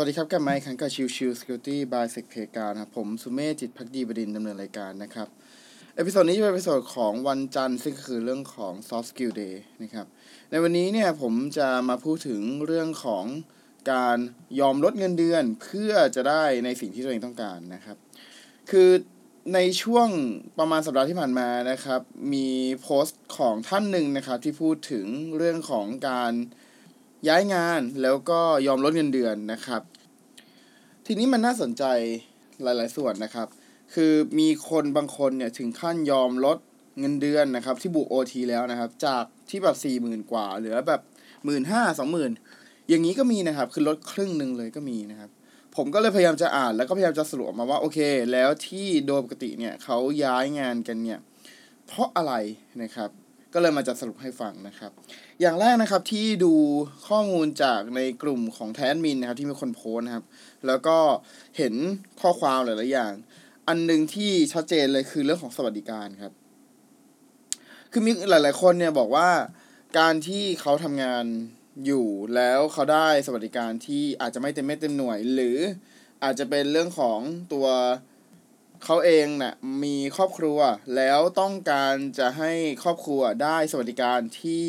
สวัสดีครับกลับมาพบกันกับ Chill Chill Security by SECPlayground ครับผมสุเมธจิตภักดีบดินทร์ดำเนินรายการนะครับ episode นี้จะเป็น episode ของวันจันทร์ซึ่งก็คือเรื่องของ soft skill day นะครับ ในวันนี้เนี่ยผมจะมาพูดถึงเรื่องของการยอมลดเงินเดือนเพื่อจะได้ในสิ่งที่ตัวเองต้องการนะครับ คือในช่วงประมาณสัปดาห์ที่ผ่านมานะครับ มีโพสต์ของท่านหนึ่งนะครับที่พูดถึงเรื่องของการย้ายงานแล้วก็ยอมลดเงินเดือนนะครับ ทีนี้มันน่าสนใจหลาย ๆ ส่วนนะครับ คือมีคนบางคนเนี่ยถึงขั้นยอมลดเงินเดือนนะครับ ที่บุกโอทีแล้วนะครับ จากที่แบบสี่หมื่นกว่า เหลือแบบหมื่นห้าสองหมื่นอย่างนี้ก็มีนะครับ คือลดครึ่งหนึ่งเลยก็มีนะครับ ผมก็เลยพยายามจะอ่านแล้วก็พยายามจะสรุปมาว่าโอเค แล้วที่โดยปกติเนี่ยเขาย้ายงานกันเนี่ย เพราะอะไรนะครับ ก็เลยมาจะสรุปให้ฟังนะครับ อย่างแรกนะครับที่ดูข้อมูลจากในกลุ่มของแทนมินนะครับที่มีคนโพสนะครับ แล้วก็เห็นข้อความหลายๆอย่าง อันหนึ่งที่ชัดเจนเลยคือเรื่องของสวัสดิการครับ คือมีหลาย ๆ คนเนี่ยบอกว่าการที่เขาทำงานอยู่แล้วเขาได้สวัสดิการที่อาจจะไม่เต็มเม็ดเต็มหน่วย หรืออาจจะเป็นเรื่องของตัว เขาเองนะ่ะมีครอบครัวแล้วต้องการจะให้ครอบครัวได้สวัสดิการที่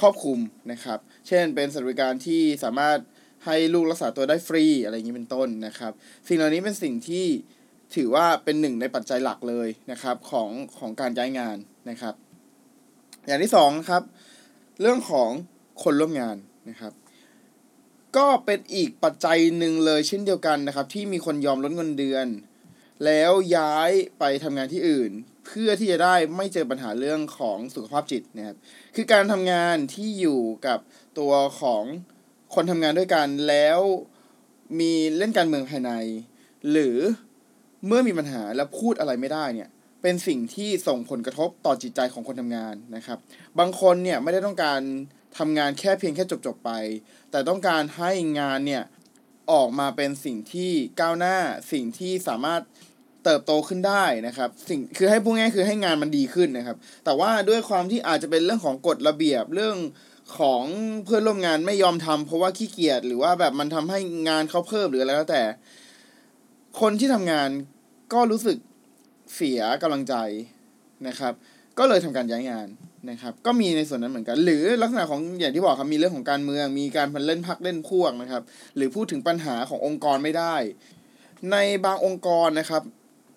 ครอบคลุมนะครับ เช่นเป็นสวัสดิการที่สามารถให้ลูกรักษาตัวได้ฟรีอะไรอย่างนี้เป็นต้นนะครับ สิ่งเหล่านี้เป็นสิ่งที่ถือว่าเป็นหนึ่งในปัจจัยหลักเลยนะครับของของการย้ายงานนะครับ อย่างที่สองครับ เรื่องของคนร่วมงานนะครับ ก็เป็นอีกปัจจัยหนึ่งเลยเช่นเดียวกันนะครับ ที่มีคนยอมลดเงินเดือน แล้วย้ายไปทำงานที่อื่น เพื่อที่จะได้ไม่เจอปัญหาเรื่องของสุขภาพจิตนะครับคือการทำงานที่อยู่กับตัวของคนทำงานด้วยกันแล้วมีเล่นการเมืองภายใน หรือเมื่อมีปัญหาแล้วพูดอะไรไม่ได้เนี่ยเป็นสิ่งที่ส่งผลกระทบต่อจิตใจของคนทำงานนะครับ บางคนเนี่ยไม่ได้ต้องการทำงานแค่เพียงแค่จบๆไป แต่ต้องการให้งานเนี่ยออกมาเป็นสิ่งที่ก้าวหน้าสิ่งที่สามารถ เติบโตขึ้นได้นะครับ สิ่งคือให้พูดง่ายคือให้งานมันดีขึ้นนะครับ แต่ว่าด้วยความที่อาจจะเป็นเรื่องของกฎระเบียบเรื่องของเพื่อนร่วมงานไม่ยอมทำเพราะว่าขี้เกียจหรือว่าแบบมันทำให้งานเขาเพิ่มหรืออะไรแล้วแต่ คนที่ทำงานก็รู้สึกเสียกำลังใจนะครับ ก็เลยทำการย้ายงานนะครับ ก็มีในส่วนนั้นเหมือนกัน หรือลักษณะของอย่างที่บอกครับมีเรื่องของการเมือง มีการพันเล่นพักเล่นพวกนะครับ หรือพูดถึงปัญหาขององค์กรไม่ได้ ในบางองค์กรนะครับ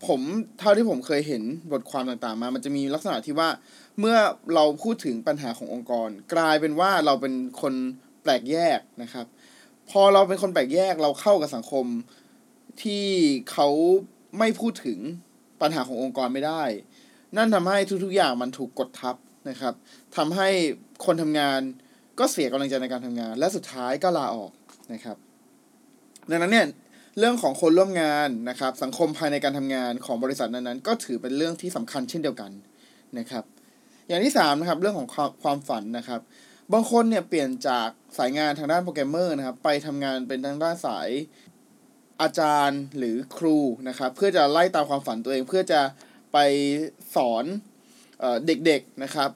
ผมเท่าที่ผมเคยเห็นบทความต่างๆมา มันจะมีลักษณะที่ว่าเมื่อเราพูดถึงปัญหาขององค์กร กลายเป็นว่าเราเป็นคนแปลกแยกนะครับ พอเราเป็นคนแปลกแยกเราเข้ากับสังคมที่เขาไม่พูดถึงปัญหาขององค์กรไม่ได้ นั่นทำให้ทุกๆอย่างมันถูกกดทับนะครับทำให้คนทำงานก็เสียกำลังใจในการทำงาน และสุดท้ายก็ลาออกนะครับ ดังนั้นเนี่ย เรื่องของคนร่วมงานนะครับ สังคมภายในการทำงานของบริษัทนั้นๆ ก็ถือเป็นเรื่องที่สำคัญเช่นเดียวกันนะครับ อย่างที่สามนะครับเรื่องของความฝันนะครับ บางคนเนี่ยเปลี่ยนจากสายงานทางด้านโปรแกรมเมอร์นะครับ ไปทำงานเป็นทางด้านสายอาจารย์หรือครูนะครับ เพื่อจะไล่ตามความฝันตัวเอง เพื่อจะไปสอนเด็กๆนะครับ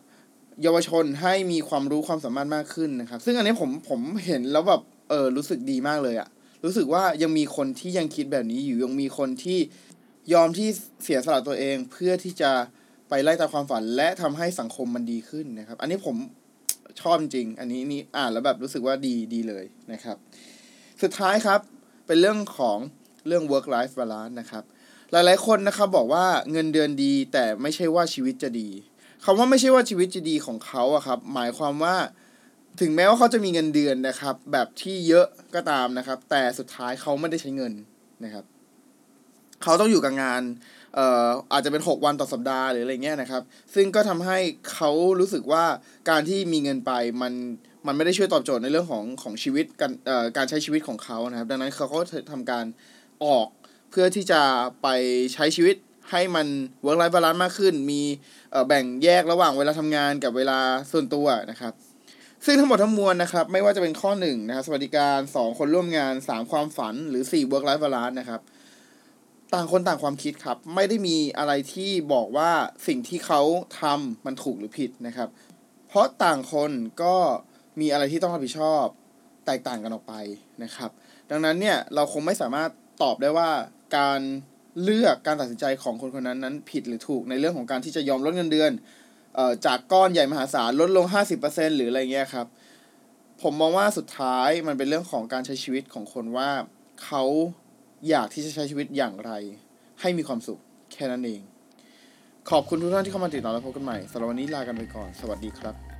เยาวชนให้มีความรู้ความสามารถมากขึ้นนะครับ ซึ่งอันนี้ผมผมเห็นแล้วแบบเออรู้สึกดีมากเลยอะ รู้สึกว่ายังมีคนที่ยังคิดแบบนี้อยู่ยังมีคนที่ยอมที่เสียสละตัวเองเพื่อที่จะไปไล่ตามความฝัน และทำให้สังคมมันดีขึ้นนะครับ อันนี้ผมชอบจริง อันนี้นี่อ่านแล้วแบบรู้สึกว่าดีดีเลยนะครับ สุดท้ายครับเป็นเรื่องของเรื่อง work life balance นะครับ หลายๆคนนะครับบอกว่าเงินเดือนดีแต่ไม่ใช่ว่าชีวิตจะดีคำว่าไม่ใช่ว่าชีวิตจะดีของเขาอะครับ หมายความว่า ถึงแม้ว่าเขาจะมีเงินเดือนนะครับ แบบที่เยอะก็ตามนะครับ แต่สุดท้ายเขาไม่ได้ใช้เงินนะครับ เขาต้องอยู่กับงานเอ่ออาจจะเป็นหกวันต่อสัปดาห์หรืออะไรเงี้ยนะครับ ซึ่งก็ทำให้เขารู้สึกว่าการที่มีเงินไปมันมันไม่ได้ช่วยตอบโจทย์ในเรื่องของของชีวิตการเอ่อการใช้ชีวิตของเขานะครับ ดังนั้นเขาก็ทำการออกเพื่อที่จะไปใช้ชีวิตให้มัน work life balance มากขึ้น มีแบ่งแยกระหว่างเวลาทำงานกับเวลาส่วนตัวนะครับ ซึ่งทั้งหมดทั้งมวลนะครับ ไม่ว่าจะเป็นข้อหนึ่งนะครับสวัสดิการสองคนร่วมงานสามความฝันหรือสี่ work life balance นะครับต่างคนต่างความคิดครับ ไม่ได้มีอะไรที่บอกว่าสิ่งที่เขาทำมันถูกหรือผิดนะครับ เพราะต่างคนก็มีอะไรที่ต้องรับผิดชอบ แตกต่างกันออกไปนะครับ ดังนั้นเนี่ยเราคงไม่สามารถตอบได้ว่าการเลือกการตัดสินใจของคนคนนั้นนั้นผิดหรือถูกในเรื่องของการที่จะยอมลดเงินเดือน จากก้อนใหญ่มหาศาลลดลง 50%หรืออะไรเงี้ยครับ ผมมองว่าสุดท้ายมันเป็นเรื่องของการใช้ชีวิตของคนว่าเขาอยากที่จะใช้ชีวิตอย่างไร ให้มีความสุขแค่นั้นเอง ขอบคุณทุกท่านที่เข้ามาติดตามและพบกันใหม่สำหรับวันนี้ลากันไปก่อน สวัสดีครับ